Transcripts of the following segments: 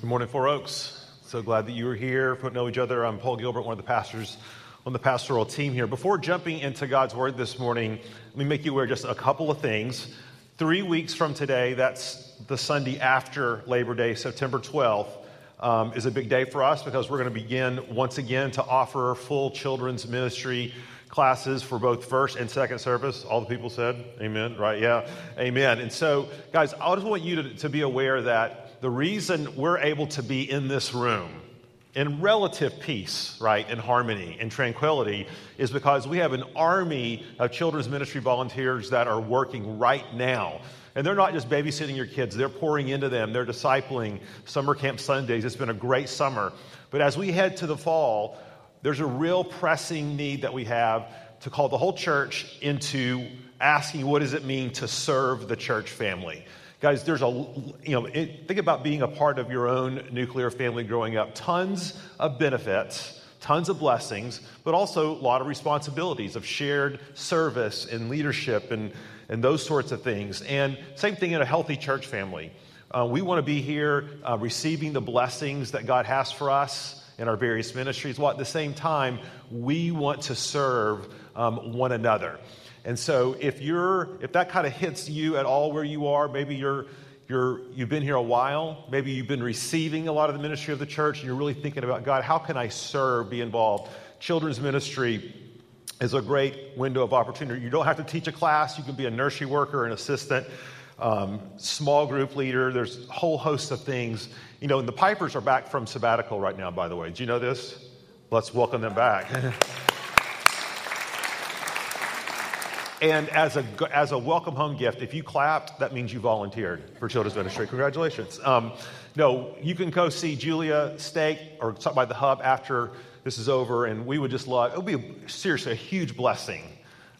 Good morning, Four Oaks. So glad that you are here. For know each other, I'm Paul Gilbert, one of the pastors on the pastoral team here. Before jumping into God's Word this morning, let me make you aware just a couple of things. Three weeks from today, that's the Sunday after Labor Day, September 12th, um, is a big day for us because we're going to begin once again to offer full children's ministry classes for both first and second service. All the people said, Amen, right? Yeah, Amen. And so, guys, I just want you to, to be aware that the reason we're able to be in this room in relative peace, right, and harmony and tranquility is because we have an army of children's ministry volunteers that are working right now. And they're not just babysitting your kids, they're pouring into them, they're discipling summer camp Sundays. It's been a great summer. But as we head to the fall, there's a real pressing need that we have to call the whole church into asking what does it mean to serve the church family? Guys, there's a, you know, it, think about being a part of your own nuclear family growing up. Tons of benefits, tons of blessings, but also a lot of responsibilities of shared service and leadership and, and those sorts of things. And same thing in a healthy church family. Uh, we want to be here uh, receiving the blessings that God has for us in our various ministries, while at the same time, we want to serve um, one another. And so if you're if that kind of hits you at all where you are, maybe you're you're you've been here a while, maybe you've been receiving a lot of the ministry of the church and you're really thinking about God, how can I serve, be involved? Children's ministry is a great window of opportunity. You don't have to teach a class, you can be a nursery worker, an assistant, um, small group leader. There's a whole host of things. You know, and the Pipers are back from sabbatical right now, by the way. Do you know this? Let's welcome them back. And as a, as a welcome home gift, if you clapped, that means you volunteered for children's ministry. Congratulations. Um, no, you can go see Julia Steak or stop by the hub after this is over, and we would just love it. would be seriously a huge blessing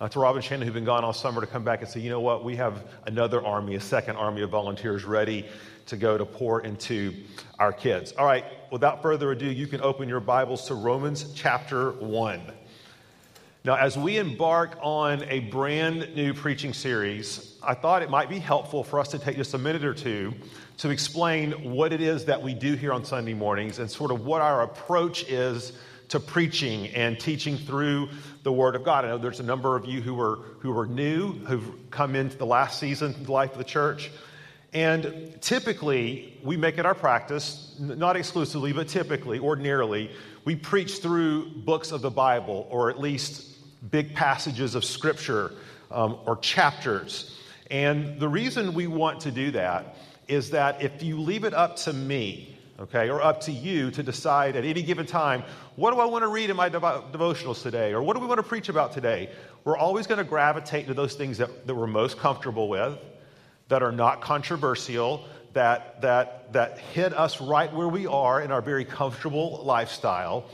uh, to Robin Shannon, who've been gone all summer, to come back and say, you know what, we have another army, a second army of volunteers ready to go to pour into our kids. All right, without further ado, you can open your Bibles to Romans chapter 1. Now, as we embark on a brand new preaching series, I thought it might be helpful for us to take just a minute or two to explain what it is that we do here on Sunday mornings and sort of what our approach is to preaching and teaching through the Word of God. I know there's a number of you who are, who are new, who've come into the last season of the life of the church. And typically, we make it our practice, not exclusively, but typically, ordinarily, we preach through books of the Bible, or at least big passages of scripture um, or chapters. And the reason we want to do that is that if you leave it up to me, okay, or up to you to decide at any given time, what do I want to read in my devo- devotionals today? Or what do we want to preach about today? We're always going to gravitate to those things that, that we're most comfortable with, that are not controversial, that, that, that hit us right where we are in our very comfortable lifestyle.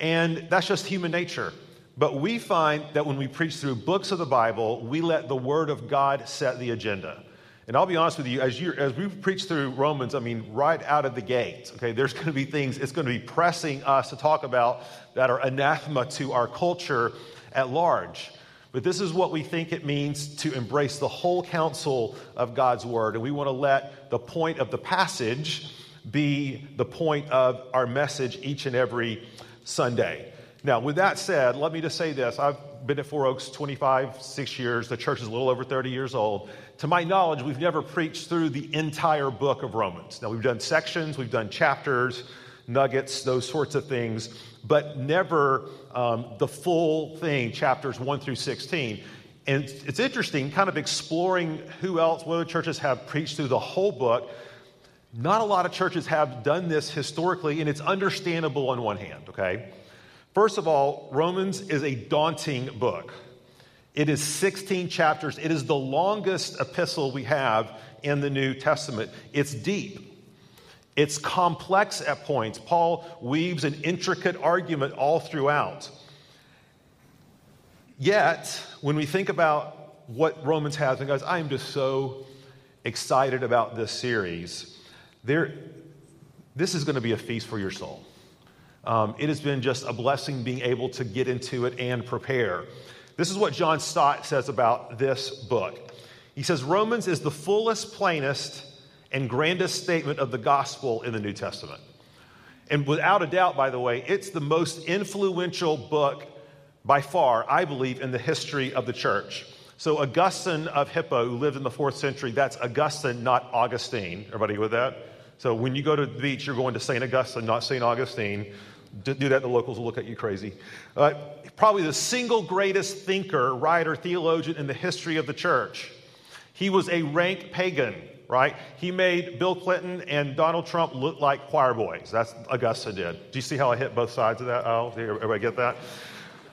And that's just human nature. But we find that when we preach through books of the Bible, we let the Word of God set the agenda. And I'll be honest with you, as, you, as we preach through Romans, I mean, right out of the gate, okay, there's going to be things, it's going to be pressing us to talk about that are anathema to our culture at large. But this is what we think it means to embrace the whole counsel of God's Word. And we want to let the point of the passage be the point of our message each and every Sunday. Now, with that said, let me just say this. I've been at Four Oaks 25, six years. The church is a little over 30 years old. To my knowledge, we've never preached through the entire book of Romans. Now, we've done sections, we've done chapters, nuggets, those sorts of things, but never um, the full thing, chapters 1 through 16. And it's interesting, kind of exploring who else, what other churches have preached through the whole book. Not a lot of churches have done this historically, and it's understandable on one hand, okay? First of all, Romans is a daunting book. It is 16 chapters. It is the longest epistle we have in the New Testament. It's deep. It's complex at points. Paul weaves an intricate argument all throughout. Yet, when we think about what Romans has, and guys, I am just so excited about this series. There, this is going to be a feast for your soul. Um, it has been just a blessing being able to get into it and prepare. This is what John Stott says about this book. He says Romans is the fullest, plainest, and grandest statement of the gospel in the New Testament. And without a doubt, by the way, it's the most influential book by far, I believe, in the history of the church. So, Augustine of Hippo, who lived in the fourth century, that's Augustine, not Augustine. Everybody with that? So, when you go to the beach, you're going to St. Augustine, not St. Augustine. Do that, the locals will look at you crazy. Uh, probably the single greatest thinker, writer, theologian in the history of the church. He was a rank pagan right? He made Bill Clinton and Donald Trump look like choir boys. That's Augusta did. Do you see how I hit both sides of that? Oh, everybody get that?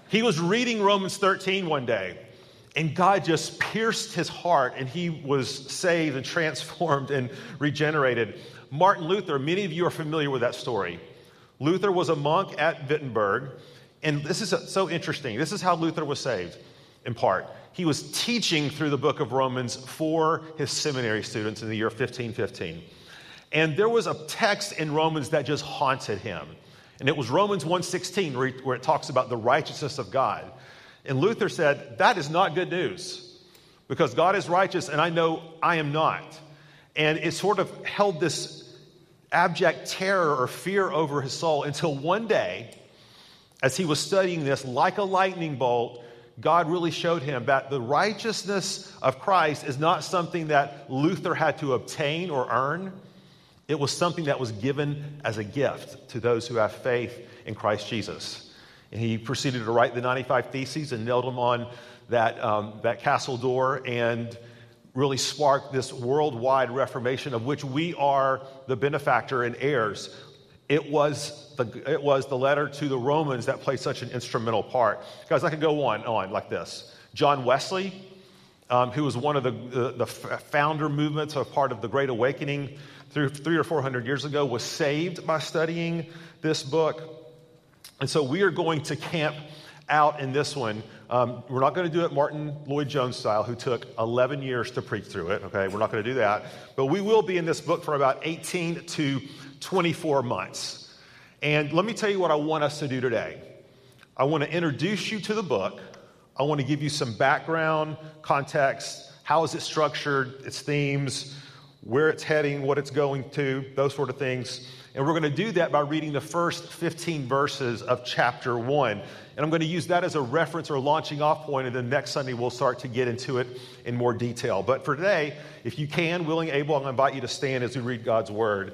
He was reading Romans 13 one day, and God just pierced his heart, and he was saved and transformed and regenerated. Martin Luther, many of you are familiar with that story. Luther was a monk at Wittenberg, and this is so interesting. This is how Luther was saved, in part he was teaching through the book of Romans for his seminary students in the year 1515. And there was a text in Romans that just haunted him. And it was Romans 1:16 where, it talks about the righteousness of God. And Luther said, "That is not good news because God is righteous and I know I am not." And it sort of held this abject terror or fear over his soul until one day as he was studying this like a lightning bolt God really showed him that the righteousness of Christ is not something that Luther had to obtain or earn. It was something that was given as a gift to those who have faith in Christ Jesus. And he proceeded to write the 95 Theses and nailed them on that, um, that castle door and really sparked this worldwide reformation of which we are the benefactor and heirs. It was the, it was the letter to the Romans that played such an instrumental part. Guys, I could go on, on like this. John Wesley, um, who was one of the, the, the, founder movements of part of the Great Awakening through three or four hundred years ago, was saved by studying this book. And so we are going to camp out in this one. Um, we're not going to do it Martyn Lloyd-Jones style, who took 11 years to preach through it. Okay, we're not going to do that. But we will be in this book for about 18 to 24 months. And let me tell you what I want us to do today. I want to introduce you to the book. I want to give you some background, context, how is it structured, its themes, where it's heading, what it's going to, those sort of things. And we're going to do that by reading the first 15 verses of chapter 1. And I'm going to use that as a reference or launching off point, and then next Sunday we'll start to get into it in more detail. But for today, if you can, willing, able, I'm going to invite you to stand as we read God's word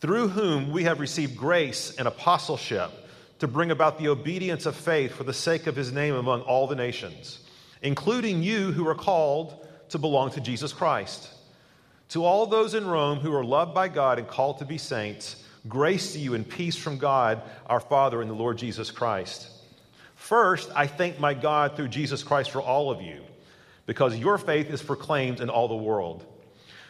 through whom we have received grace and apostleship to bring about the obedience of faith for the sake of his name among all the nations, including you who are called to belong to Jesus Christ. To all those in Rome who are loved by God and called to be saints, grace to you and peace from God our Father and the Lord Jesus Christ. First, I thank my God through Jesus Christ for all of you, because your faith is proclaimed in all the world.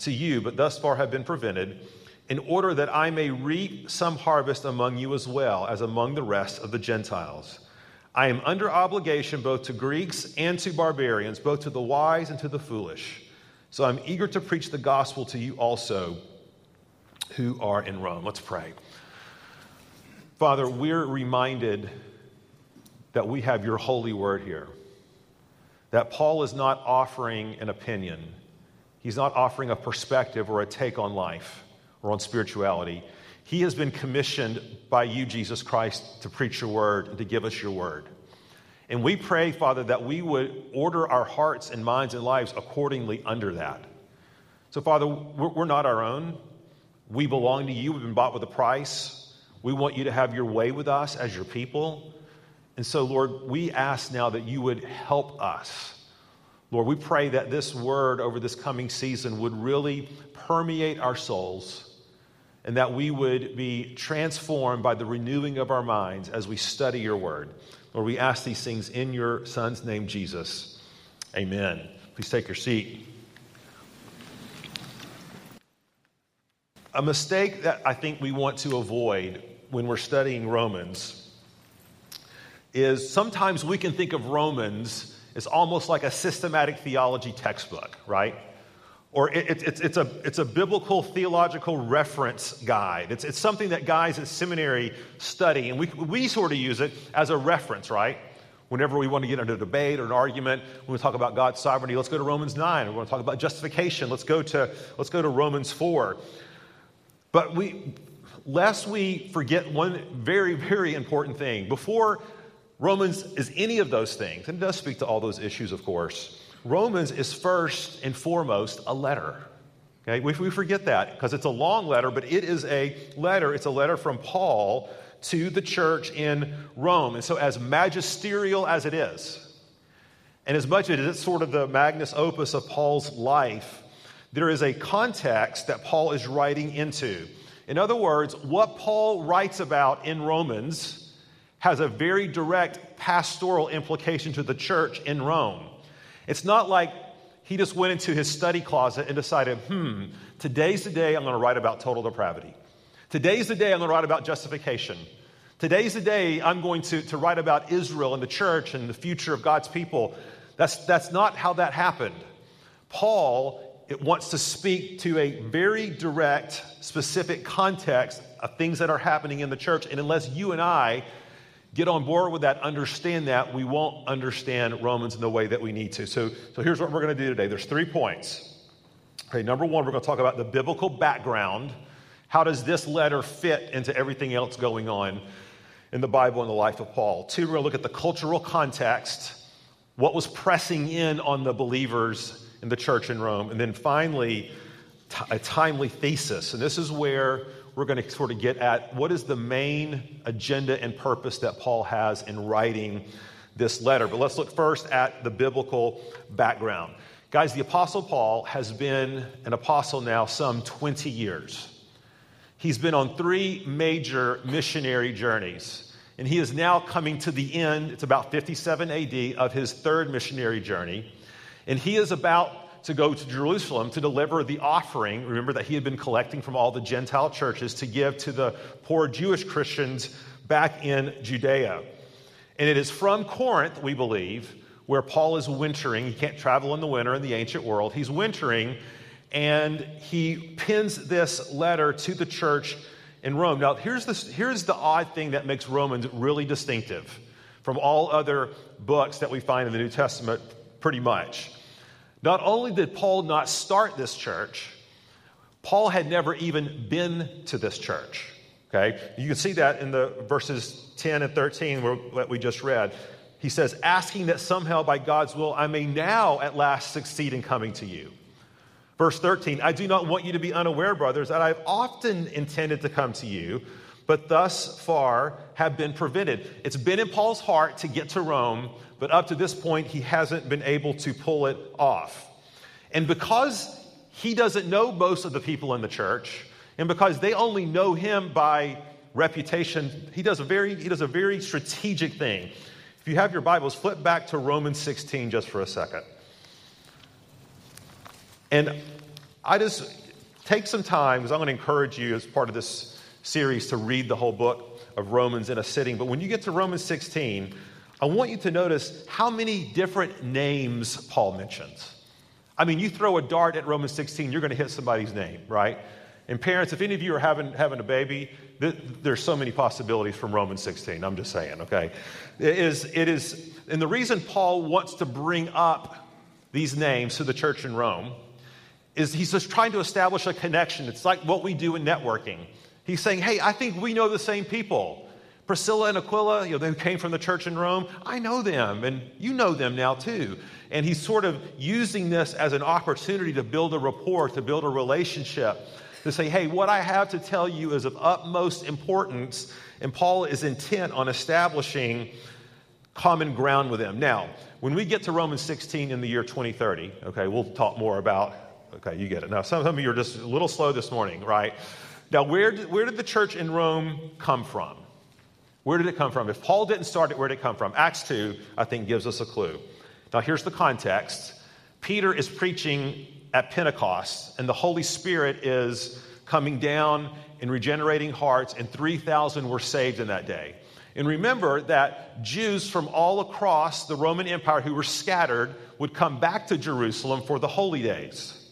to you, but thus far have been prevented, in order that I may reap some harvest among you as well as among the rest of the Gentiles. I am under obligation both to Greeks and to barbarians, both to the wise and to the foolish. So I'm eager to preach the gospel to you also who are in Rome. Let's pray. Father, we're reminded that we have your holy word here, that Paul is not offering an opinion He's not offering a perspective or a take on life or on spirituality. He has been commissioned by you, Jesus Christ, to preach your word and to give us your word. And we pray, Father, that we would order our hearts and minds and lives accordingly under that. So, Father, we're, not our own. We belong to you. We've been bought with a price. We want you to have your way with us as your people. And so, Lord, we ask now that you would help us. Lord, we pray that this word over this coming season would really permeate our souls and that we would be transformed by the renewing of our minds as we study your word. Lord, we ask these things in your son's name, Jesus. Amen. Please take your seat. A mistake that I think we want to avoid when we're studying Romans is sometimes we can think of Romans as almost like a systematic theology textbook, right? Or it, it, it's, it's, a, it's a biblical theological reference guide. It's, it's something that guys at seminary study, and we, we sort of use it as a reference, right? Whenever we want to get into a debate or an argument, when we talk about God's sovereignty, let's go to Romans 9. We want to talk about justification, let's go to, let's go to Romans 4. But we, lest we forget one very, very important thing. Before Romans is any of those things, and it does speak to all those issues, of course, Romans is first and foremost a letter. Okay, we, we forget that because it's a long letter, but it is a letter. It's a letter from Paul to the church in Rome. And so, as magisterial as it is, and as much as it's sort of the magnus opus of Paul's life, there is a context that Paul is writing into. In other words, what Paul writes about in Romans has a very direct pastoral implication to the church in Rome. It's not like he just went into his study closet and decided, hmm, today's the day I'm going to write about total depravity. Today's the day I'm going to write about justification. Today's the day I'm going to, to write about Israel and the church and the future of God's people. That's, that's not how that happened. Paul it wants to speak to a very direct, specific context of things that are happening in the church. And unless you and I get on board with that, understand that, we won't understand Romans in the way that we need to. So, so here's what we're going to do today. There's three points. Okay, number one, we're going to talk about the biblical background. How does this letter fit into everything else going on in the Bible and the life of Paul? Two, we're going to look at the cultural context, what was pressing in on the believers in the church in Rome. And then finally, t- a timely thesis. And this is where we're going to sort of get at what is the main agenda and purpose that Paul has in writing this letter. But let's look first at the biblical background. Guys, the Apostle Paul has been an apostle now some 20 years. He's been on three major missionary journeys. And he is now coming to the end, it's about 57 AD, of his third missionary journey. And he is about to go to Jerusalem to deliver the offering. Remember that he had been collecting from all the Gentile churches to give to the poor Jewish Christians back in Judea. And it is from Corinth, we believe, where Paul is wintering. He can't travel in the winter in the ancient world. He's wintering, and he pins this letter to the church in Rome. Now, here's, this, here's the odd thing that makes Romans really distinctive from all other books that we find in the New Testament, pretty much. Not only did Paul not start this church, Paul had never even been to this church. Okay? You can see that in the verses 10 and 13 that we just read. He says, asking that somehow by God's will I may now at last succeed in coming to you. Verse 13, I do not want you to be unaware, brothers, that I've often intended to come to you, but thus far have been prevented. It's been in Paul's heart to get to Rome, but up to this point, he hasn't been able to pull it off. And because he doesn't know most of the people in the church, and because they only know him by reputation, he does a very, he does a very strategic thing. If you have your Bibles, flip back to Romans 16 just for a second. And I just take some time, because I'm going to encourage you as part of this series to read the whole book of Romans in a sitting. But when you get to Romans 16, I want you to notice how many different names Paul mentions. I mean, you throw a dart at Romans 16, you're going to hit somebody's name, right? And parents, if any of you are having, having a baby, th- there's so many possibilities from Romans 16. I'm just saying, okay? It is, it is, and the reason Paul wants to bring up these names to the church in Rome is he's just trying to establish a connection. It's like what we do in networking. He's saying, hey, I think we know the same people. Priscilla and Aquila, you know, they came from the church in Rome. I know them, and you know them now too. And he's sort of using this as an opportunity to build a rapport, to build a relationship, to say, hey, what I have to tell you is of utmost importance. And Paul is intent on establishing common ground with them. Now, when we get to Romans 16 in the year 2030, okay, we'll talk more about, okay, you get it. Now, some of you are just a little slow this morning, right? Now, where did, where did the church in Rome come from? Where did it come from? If Paul didn't start it, where did it come from? Acts 2, I think, gives us a clue. Now, here's the context Peter is preaching at Pentecost, and the Holy Spirit is coming down and regenerating hearts, and 3,000 were saved in that day. And remember that Jews from all across the Roman Empire who were scattered would come back to Jerusalem for the holy days,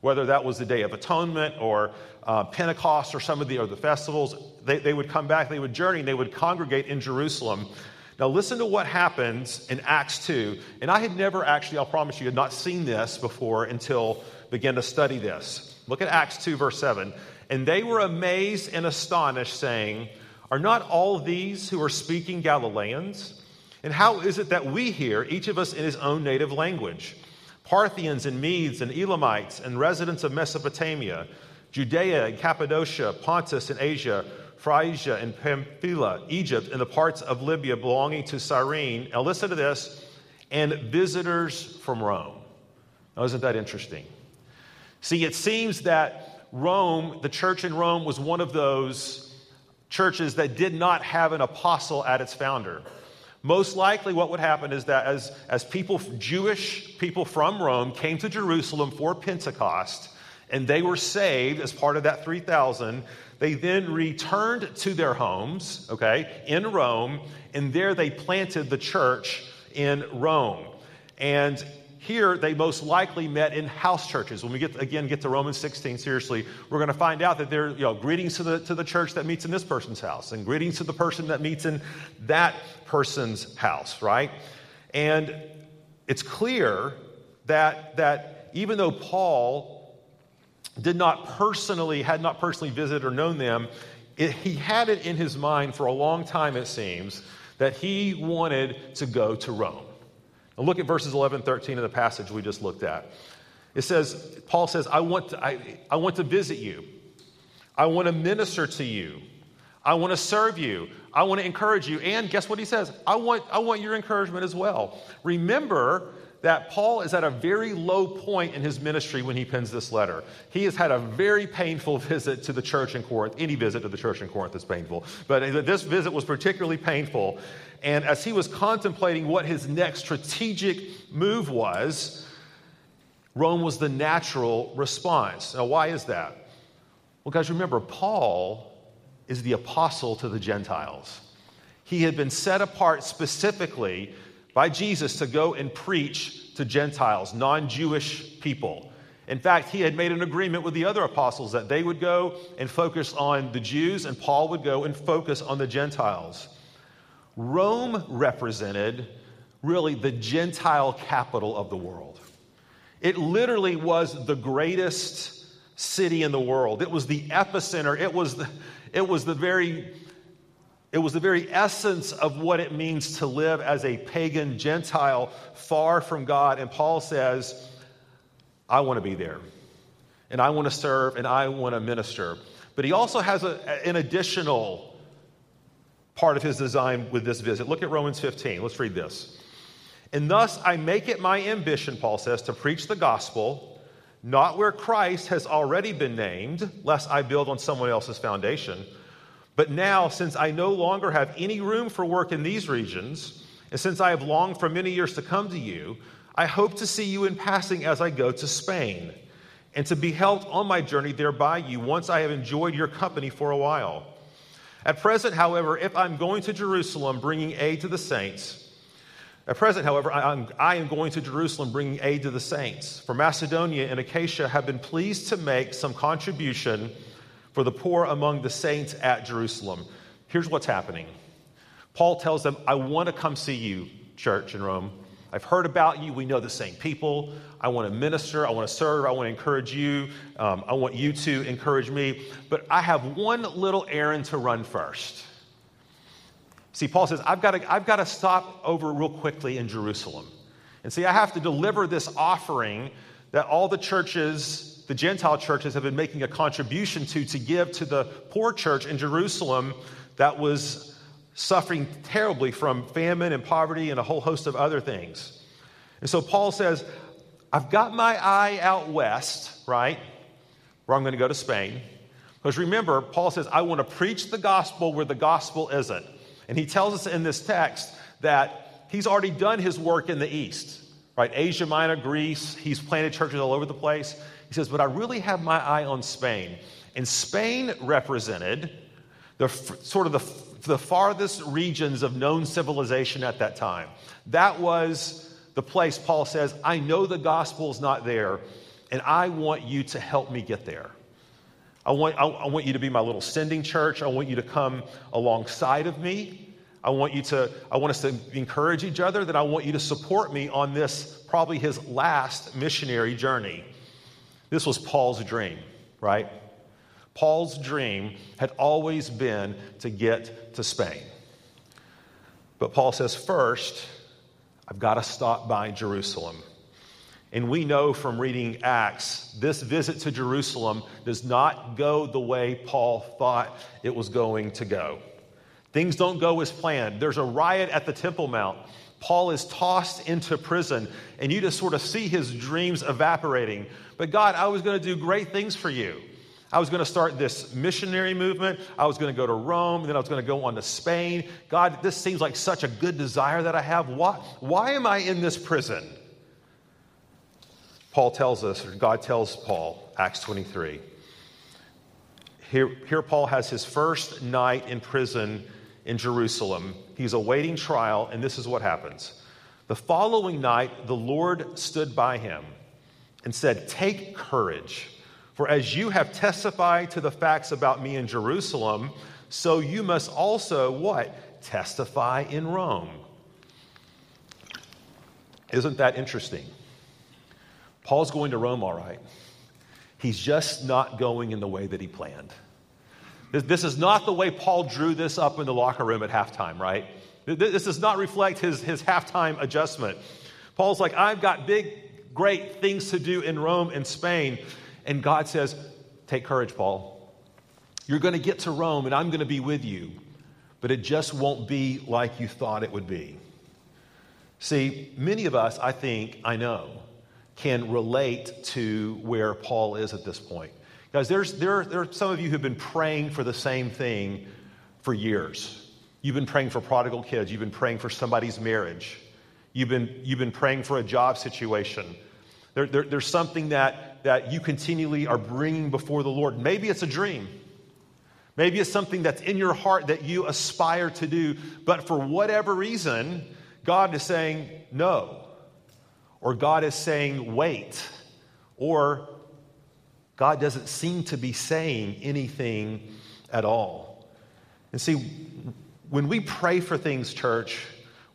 whether that was the Day of Atonement or uh, Pentecost or some of the other festivals, they, they would come back, they would journey, and they would congregate in Jerusalem. Now, listen to what happens in Acts 2. And I had never actually, I'll promise you, had not seen this before until began to study this. Look at Acts 2, verse 7. And they were amazed and astonished, saying, Are not all these who are speaking Galileans? And how is it that we hear, each of us in his own native language? Parthians and Medes and Elamites and residents of Mesopotamia Judea and Cappadocia, Pontus and Asia, Phrygia and Pamphylia, Egypt, and the parts of Libya belonging to Cyrene. Now, listen to this and visitors from Rome. Now, isn't that interesting? See, it seems that Rome, the church in Rome, was one of those churches that did not have an apostle at its founder. Most likely, what would happen is that as, as people, Jewish people from Rome, came to Jerusalem for Pentecost, and they were saved as part of that 3,000. They then returned to their homes, okay, in Rome, and there they planted the church in Rome. And here they most likely met in house churches. When we get again get to Romans 16, seriously, we're going to find out that there, you know, greetings to the to the church that meets in this person's house, and greetings to the person that meets in that person's house, right? And it's clear that that even though Paul did not personally, had not personally visited or known them, it, he had it in his mind for a long time, it seems, that he wanted to go to Rome. Now look at verses 11 13 of the passage we just looked at. It says, Paul says, I want to, I, I want to visit you. I want to minister to you. I want to serve you. I want to encourage you. And guess what he says? I want, I want your encouragement as well. Remember that Paul is at a very low point in his ministry when he pens this letter. He has had a very painful visit to the church in Corinth. Any visit to the church in Corinth is painful, but this visit was particularly painful. And as he was contemplating what his next strategic move was, Rome was the natural response. Now, why is that? Well, guys, remember, Paul is the apostle to the Gentiles. He had been set apart specifically by Jesus to go and preach to Gentiles, non Jewish people. In fact, he had made an agreement with the other apostles that they would go and focus on the Jews, and Paul would go and focus on the Gentiles. Rome represented really the Gentile capital of the world. It literally was the greatest city in the world. It was the epicenter. It was the, it was the very it was the very essence of what it means to live as a pagan Gentile far from God. And Paul says, I want to be there. And I want to serve and I want to minister. But he also has a, an additional part of his design with this visit. Look at Romans 15. Let's read this. And thus I make it my ambition, Paul says, to preach the gospel, not where Christ has already been named, lest I build on someone else's foundation. But now, since I no longer have any room for work in these regions, and since I have longed for many years to come to you, I hope to see you in passing as I go to Spain, and to be helped on my journey there by you once I have enjoyed your company for a while. At present, however, if I'm going to Jerusalem bringing aid to the saints, at present, however, I'm, I am going to Jerusalem bringing aid to the saints. For Macedonia and Achaia have been pleased to make some contribution for the poor among the saints at Jerusalem. Here's what's happening Paul tells them, I want to come see you, church in Rome. I've heard about you. We know the same people. I want to minister. I want to serve. I want to encourage you. Um, I want you to encourage me. But I have one little errand to run first. See, Paul says, I've got, to, I've got to stop over real quickly in Jerusalem. And see, I have to deliver this offering that all the churches, the Gentile churches, have been making a contribution to to give to the poor church in Jerusalem that was suffering terribly from famine and poverty and a whole host of other things. And so Paul says, I've got my eye out west, right? Where I'm going to go to Spain. Because remember, Paul says, I want to preach the gospel where the gospel isn't. And he tells us in this text that he's already done his work in the east, right? Asia Minor, Greece, he's planted churches all over the place. He says, but I really have my eye on Spain. And Spain represented the sort of the, the farthest regions of known civilization at that time. That was the place Paul says, I know the gospel's not there, and I want you to help me get there. I want, I, I want you to be my little sending church. I want you to come alongside of me. I want you to, I want us to encourage each other, that I want you to support me on this, probably his last missionary journey. This was Paul's dream, right? Paul's dream had always been to get to Spain. But Paul says, first, I've got to stop by Jerusalem. And we know from reading Acts, this visit to Jerusalem does not go the way Paul thought it was going to go. Things don't go as planned. There's a riot at the Temple Mount. Paul is tossed into prison, and you just sort of see his dreams evaporating. But God, I was going to do great things for you. I was going to start this missionary movement. I was going to go to Rome, and then I was going to go on to Spain. God, this seems like such a good desire that I have. Why, why am I in this prison? Paul tells us, or God tells Paul, Acts 23. Here, here Paul has his first night in prison in Jerusalem. He's awaiting trial, and this is what happens. The following night, the Lord stood by him and said, Take courage. For as you have testified to the facts about me in Jerusalem, so you must also what? Testify in Rome. Isn't that interesting? Paul's going to Rome, all right. He's just not going in the way that he planned. This is not the way Paul drew this up in the locker room at halftime, right? This does not reflect his, his halftime adjustment. Paul's like, I've got big, great things to do in Rome and Spain. And God says, Take courage, Paul. You're going to get to Rome and I'm going to be with you, but it just won't be like you thought it would be. See, many of us, I think, I know, can relate to where Paul is at this point. Guys, there's, there, there are some of you who've been praying for the same thing for years. You've been praying for prodigal kids. You've been praying for somebody's marriage. You've been, you've been praying for a job situation. There, there, there's something that, that you continually are bringing before the Lord. Maybe it's a dream. Maybe it's something that's in your heart that you aspire to do, but for whatever reason, God is saying no. Or God is saying wait. Or God doesn't seem to be saying anything at all. And see, when we pray for things, church,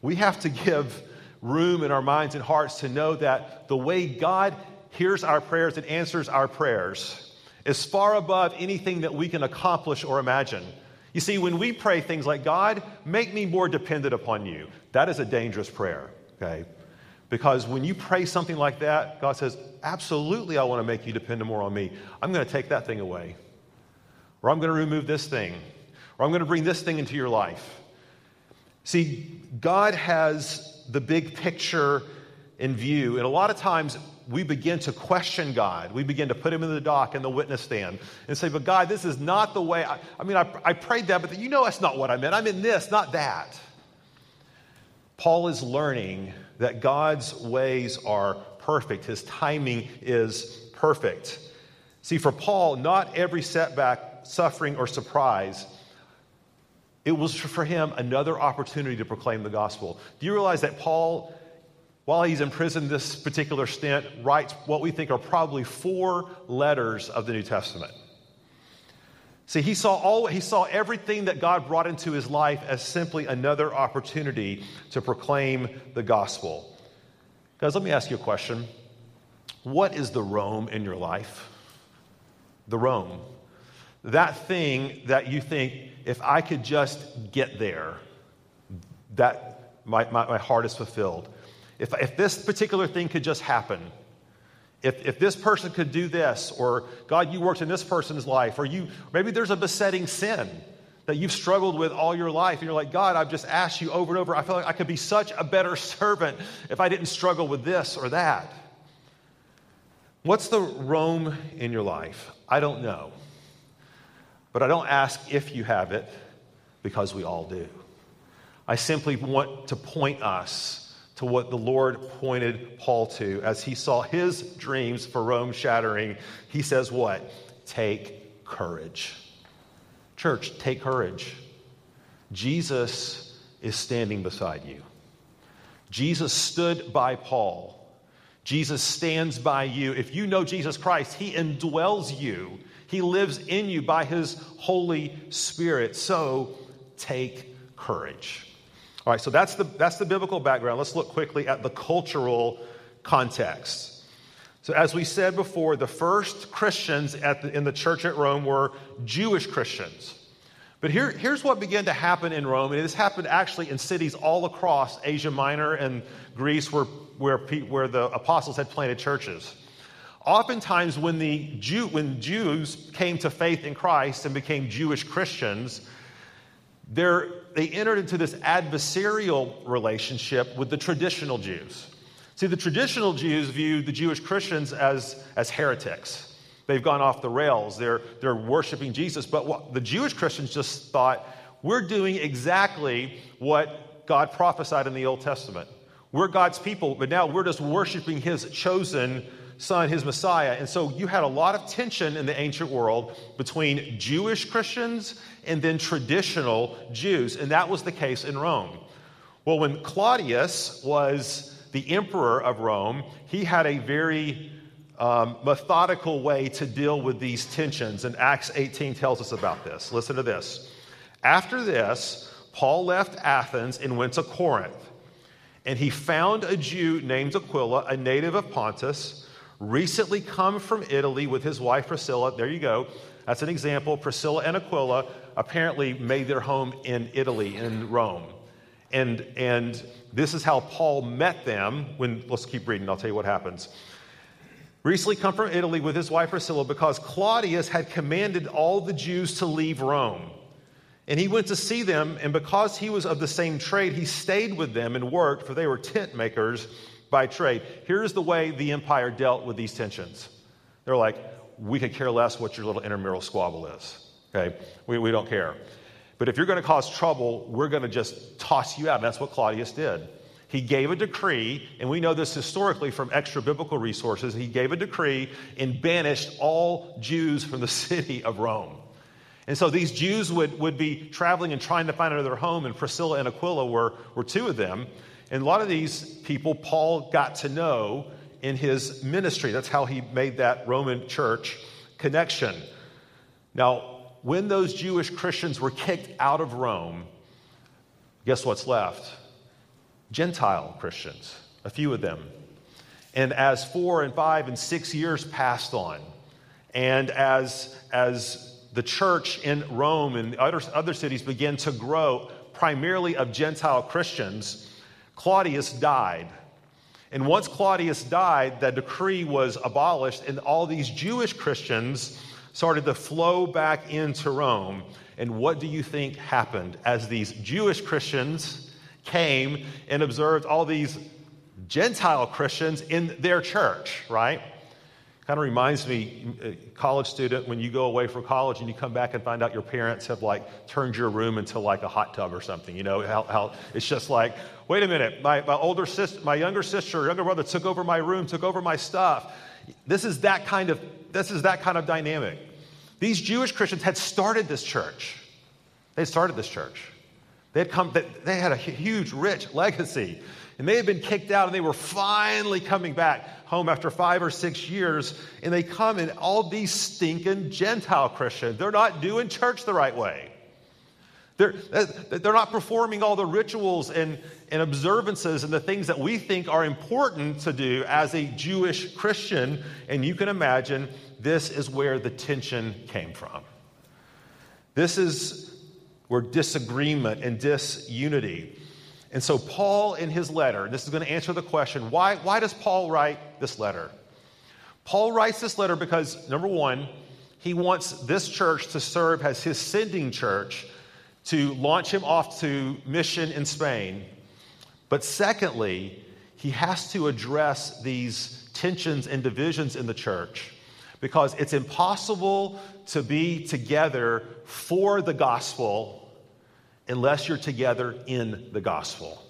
we have to give room in our minds and hearts to know that the way God hears our prayers and answers our prayers is far above anything that we can accomplish or imagine. You see, when we pray things like, God, make me more dependent upon you, that is a dangerous prayer, okay? Because when you pray something like that, God says, absolutely, I want to make you dependent more on me. I'm going to take that thing away. Or I'm going to remove this thing. Or I'm going to bring this thing into your life. See, God has the big picture in view. And a lot of times we begin to question God. We begin to put him in the dock in the witness stand and say, But God, this is not the way. I, I mean, I, I prayed that, but you know that's not what I meant. I meant this, not that. Paul is learning that God's ways are perfect, his timing is perfect. See, for Paul, not every setback, suffering, or surprise it was for him another opportunity to proclaim the gospel. Do you realize that Paul, while he's in prison this particular stint, writes what we think are probably four letters of the New Testament? See, he saw, all, he saw everything that God brought into his life as simply another opportunity to proclaim the gospel. Guys, let me ask you a question. What is the Rome in your life? The Rome. That thing that you think if I could just get there, that my, my, my heart is fulfilled. If, if this particular thing could just happen, if, if this person could do this, or God, you worked in this person's life, or you maybe there's a besetting sin that you've struggled with all your life, and you're like, God, I've just asked you over and over. I feel like I could be such a better servant if I didn't struggle with this or that. What's the Rome in your life? I don't know. But I don't ask if you have it, because we all do. I simply want to point us to what the Lord pointed Paul to as he saw his dreams for Rome shattering. He says, What? Take courage. Church, take courage. Jesus is standing beside you. Jesus stood by Paul. Jesus stands by you. If you know Jesus Christ, he indwells you. He lives in you by his Holy Spirit. So take courage. All right, so that's the, that's the biblical background. Let's look quickly at the cultural context. So, as we said before, the first Christians the, in the church at Rome were Jewish Christians. But here, here's what began to happen in Rome, and this happened actually in cities all across Asia Minor and Greece where, where, where the apostles had planted churches. Oftentimes, when, the Jew, when Jews came to faith in Christ and became Jewish Christians, they entered into this adversarial relationship with the traditional Jews. See, the traditional Jews viewed the Jewish Christians as, as heretics. They've gone off the rails. They're, they're worshiping Jesus. But what, the Jewish Christians just thought, we're doing exactly what God prophesied in the Old Testament. We're God's people, but now we're just worshiping his chosen son, his Messiah. And so you had a lot of tension in the ancient world between Jewish Christians and then traditional Jews. And that was the case in Rome. Well, when Claudius was the emperor of Rome, he had a very um, methodical way to deal with these tensions. And Acts 18 tells us about this. Listen to this. After this, Paul left Athens and went to Corinth. And he found a Jew named Aquila, a native of Pontus recently come from Italy with his wife Priscilla. There you go. That's an example. Priscilla and Aquila apparently made their home in Italy, in Rome. And, and this is how Paul met them when, let's keep reading, I'll tell you what happens. Recently come from Italy with his wife Priscilla because Claudius had commanded all the Jews to leave Rome. And he went to see them, and because he was of the same trade, he stayed with them and worked, for they were tent makers by trade. Here's the way the empire dealt with these tensions. They're like, we could care less what your little intramural squabble is. Okay? We, we don't care. But if you're going to cause trouble, we're going to just toss you out. And that's what Claudius did. He gave a decree, and we know this historically from extra biblical resources. He gave a decree and banished all Jews from the city of Rome. And so these Jews would, would be traveling and trying to find another home, and Priscilla and Aquila were, were two of them. And a lot of these people Paul got to know in his ministry. That's how he made that Roman church connection. Now, when those Jewish Christians were kicked out of Rome, guess what's left? Gentile Christians, a few of them. And as four and five and six years passed on, and as, as the church in Rome and other, other cities began to grow, primarily of Gentile Christians, Claudius died. And once Claudius died, that decree was abolished, and all these Jewish Christians started to flow back into Rome. And what do you think happened as these Jewish Christians came and observed all these Gentile Christians in their church, right? Kind of reminds me, uh, college student, when you go away from college and you come back and find out your parents have like turned your room into like a hot tub or something. You know, how, how it's just like, wait a minute, my, my older sister, my younger sister younger brother took over my room, took over my stuff. This is that kind of, this is that kind of dynamic. These Jewish Christians had started this church. They started this church. They had come, they had a huge, rich legacy. And they had been kicked out and they were finally coming back home after five or six years. And they come and all these stinking Gentile Christians, they're not doing church the right way. They're, uh, they're not performing all the rituals and, and observances and the things that we think are important to do as a Jewish Christian. And you can imagine this is where the tension came from. This is where disagreement and disunity And so, Paul, in his letter, this is going to answer the question why, why does Paul write this letter? Paul writes this letter because, number one, he wants this church to serve as his sending church to launch him off to mission in Spain. But secondly, he has to address these tensions and divisions in the church because it's impossible to be together for the gospel unless you're together in the gospel.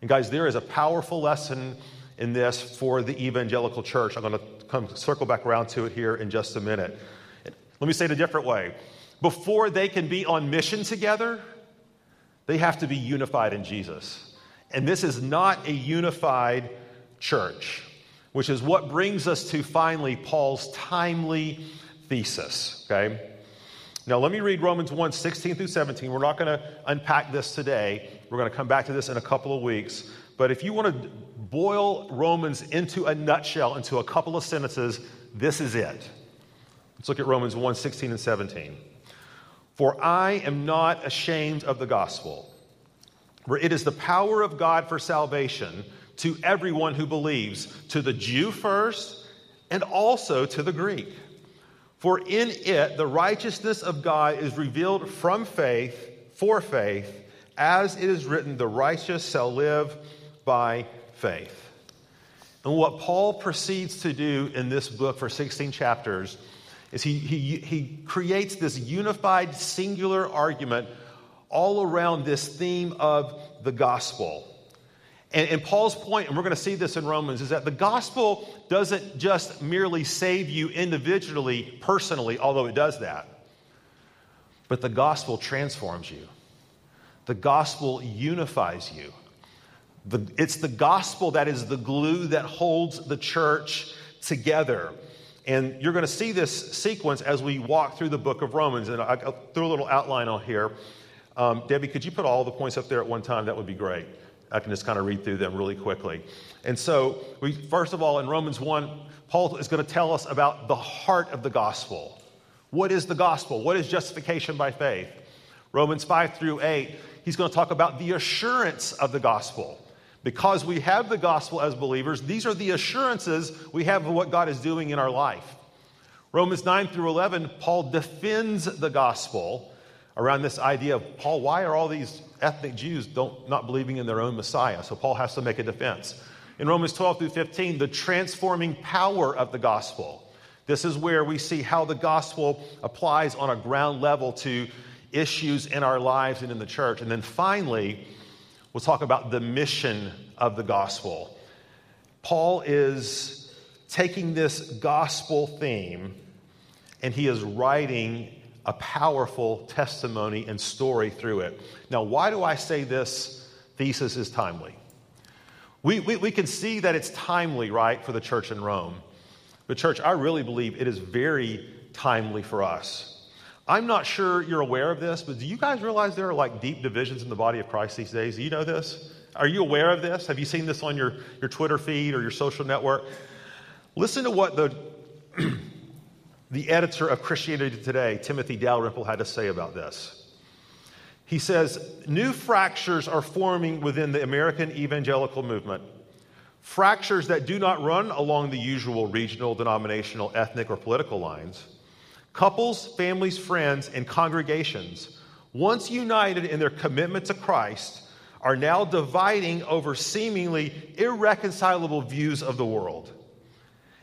And guys, there is a powerful lesson in this for the evangelical church. I'm going to come circle back around to it here in just a minute. Let me say it a different way. Before they can be on mission together, they have to be unified in Jesus. And this is not a unified church, which is what brings us to finally Paul's timely thesis, okay? Now, let me read Romans 1 16 through 17. We're not going to unpack this today. We're going to come back to this in a couple of weeks. But if you want to boil Romans into a nutshell, into a couple of sentences, this is it. Let's look at Romans 1 16 and 17. For I am not ashamed of the gospel, for it is the power of God for salvation to everyone who believes, to the Jew first, and also to the Greek. For in it the righteousness of God is revealed from faith for faith, as it is written, the righteous shall live by faith. And what Paul proceeds to do in this book for 16 chapters is he, he, he creates this unified, singular argument all around this theme of the gospel. And, and, Paul's point, and we're going to see this in Romans, is that the gospel doesn't just merely save you individually, personally, although it does that, but the gospel transforms you. The gospel unifies you. The, it's the gospel that is the glue that holds the church together. And you're going to see this sequence as we walk through the book of Romans. And I, throw a little outline on here. Um, Debbie, could you put all the points up there at one time? That would be great. I can just kind of read through them really quickly. And so, we, first of all, in Romans 1, Paul is going to tell us about the heart of the gospel. What is the gospel? What is justification by faith? Romans 5 through 8, he's going to talk about the assurance of the gospel. Because we have the gospel as believers, these are the assurances we have of what God is doing in our life. Romans 9 through 11, Paul defends the gospel around this idea of Paul, why are all these ethnic Jews don't, not believing in their own Messiah? So Paul has to make a defense. In Romans 12 through 15, the transforming power of the gospel. This is where we see how the gospel applies on a ground level to issues in our lives and in the church. And then finally, we'll talk about the mission of the gospel. Paul is taking this gospel theme and he is writing a powerful testimony and story through it. Now, why do I say this thesis is timely? We, we, we can see that it's timely, right, for the church in Rome. But, church, I really believe it is very timely for us. I'm not sure you're aware of this, but do you guys realize there are like deep divisions in the body of Christ these days? Do you know this? Are you aware of this? Have you seen this on your, your Twitter feed or your social network? Listen to what the the editor of Christianity Today, Timothy Dalrymple, had to say about this. He says, New fractures are forming within the American evangelical movement. Fractures that do not run along the usual regional, denominational, ethnic, or political lines. Couples, families, friends, and congregations, once united in their commitment to Christ, are now dividing over seemingly irreconcilable views of the world.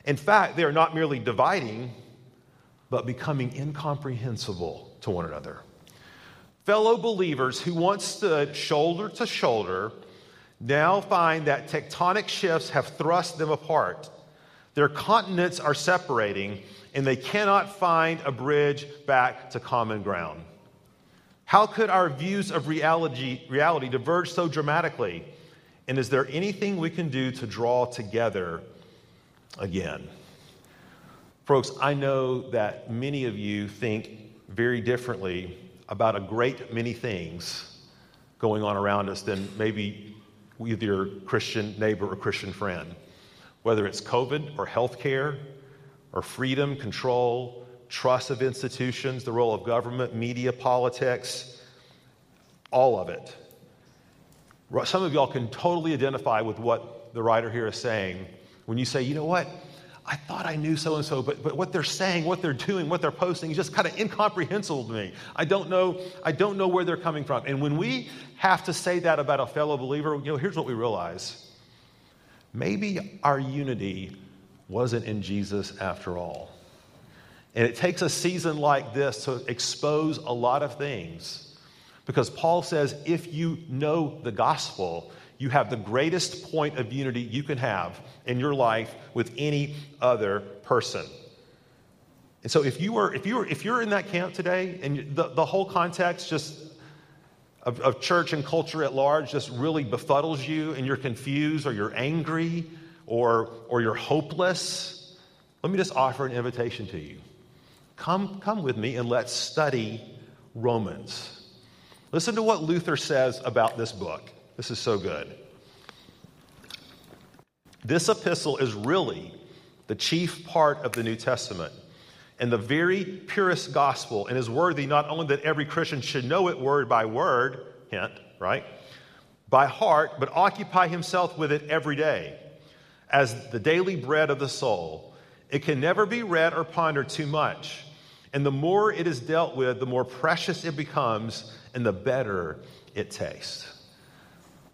In fact, they are not merely dividing, but becoming incomprehensible to one another. Fellow believers who once stood shoulder to shoulder now find that tectonic shifts have thrust them apart. Their continents are separating, and they cannot find a bridge back to common ground. How could our views of reality, reality diverge so dramatically? And is there anything we can do to draw together again? Folks, I know that many of you think very differently about a great many things going on around us than maybe with your Christian neighbor or Christian friend. Whether it's COVID or healthcare or freedom, control, trust of institutions, the role of government, media, politics, all of it. Some of y'all can totally identify with what the writer here is saying when you say, you know what? I thought I knew so and so, but but what they're saying, what they're doing, what they're posting is just kind of incomprehensible to me. I don't know, I don't know where they're coming from. And when we have to say that about a fellow believer, you know, here's what we realize. Maybe our unity wasn't in Jesus after all. And it takes a season like this to expose a lot of things. Because Paul says if you know the gospel, you have the greatest point of unity you can have in your life with any other person. And so if you are if you are if you're in that camp today and the, the whole context just of, of church and culture at large just really befuddles you and you're confused or you're angry or or you're hopeless, let me just offer an invitation to you. Come, come with me and let's study Romans. Listen to what Luther says about this book. This is so good. This epistle is really the chief part of the New Testament and the very purest gospel, and is worthy not only that every Christian should know it word by word, hint, right, by heart, but occupy himself with it every day as the daily bread of the soul. It can never be read or pondered too much. And the more it is dealt with, the more precious it becomes and the better it tastes.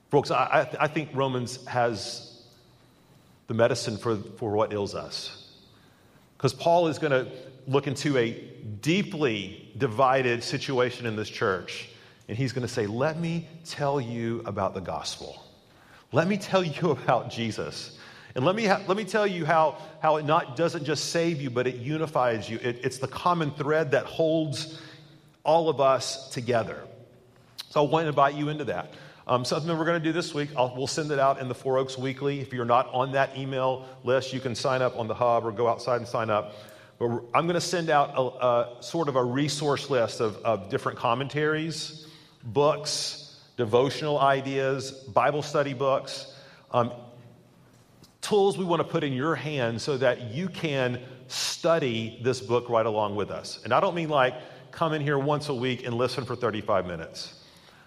Folks, I, I think Romans has the medicine for, for what ails us. Because Paul is going to look into a deeply divided situation in this church, and he's going to say, Let me tell you about the gospel. Let me tell you about Jesus. And let me, ha- let me tell you how, how it not, doesn't just save you, but it unifies you. It, it's the common thread that holds all of us together. So I want to invite you into that. Um, something we're going to do this week, I'll, we'll send it out in the Four Oaks Weekly. If you're not on that email list, you can sign up on the hub or go outside and sign up. But I'm going to send out a, a sort of a resource list of, of different commentaries, books, devotional ideas, Bible study books. Um, tools we want to put in your hands so that you can study this book right along with us. And I don't mean like come in here once a week and listen for 35 minutes.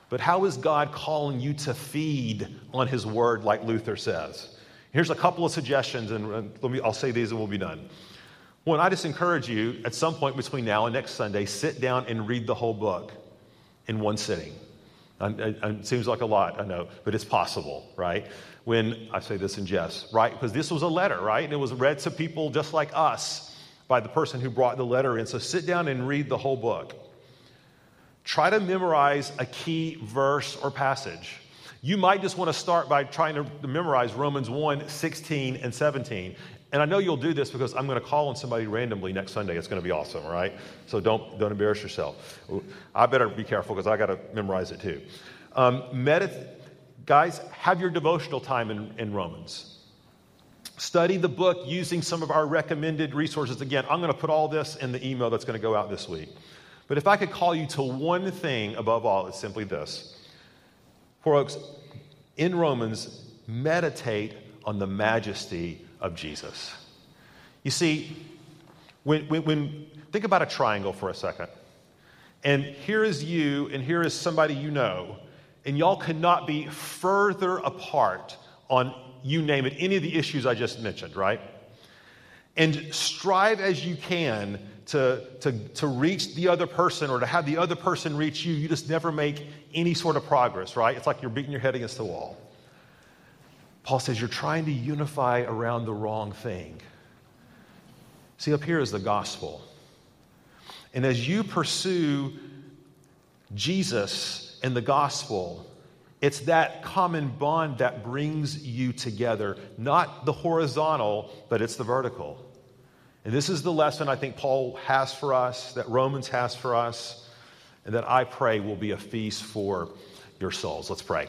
But how is God calling you to feed on His Word, like Luther says? Here's a couple of suggestions, and uh, let me, I'll say these and we'll be done. One, I just encourage you at some point between now and next Sunday, sit down and read the whole book in one sitting. It seems like a lot, I know, but it's possible, right? When I say this in jest, right? Because this was a letter, right? And it was read to people just like us by the person who brought the letter in. So sit down and read the whole book. Try to memorize a key verse or passage. You might just want to start by trying to memorize Romans 1 16 and 17. And I know you'll do this because I'm going to call on somebody randomly next Sunday. It's going to be awesome, right? So don't, don't embarrass yourself. I better be careful because I got to memorize it too. Um, guys, have your devotional time in, in Romans. Study the book using some of our recommended resources. Again, I'm going to put all this in the email that's going to go out this week. But if I could call you to one thing above all, it's simply this. Folks, in Romans, meditate on the majesty of Jesus. You see, when, when, when, think about a triangle for a second. And here is you, and here is somebody you know, and y'all cannot be further apart on, you name it, any of the issues I just mentioned, right? And strive as you can to, to, to reach the other person or to have the other person reach you. You just never make any sort of progress, right? It's like you're beating your head against the wall. Paul says you're trying to unify around the wrong thing. See, up here is the gospel. And as you pursue Jesus and the gospel, it's that common bond that brings you together, not the horizontal, but it's the vertical. And this is the lesson I think Paul has for us, that Romans has for us, and that I pray will be a feast for your souls. Let's pray.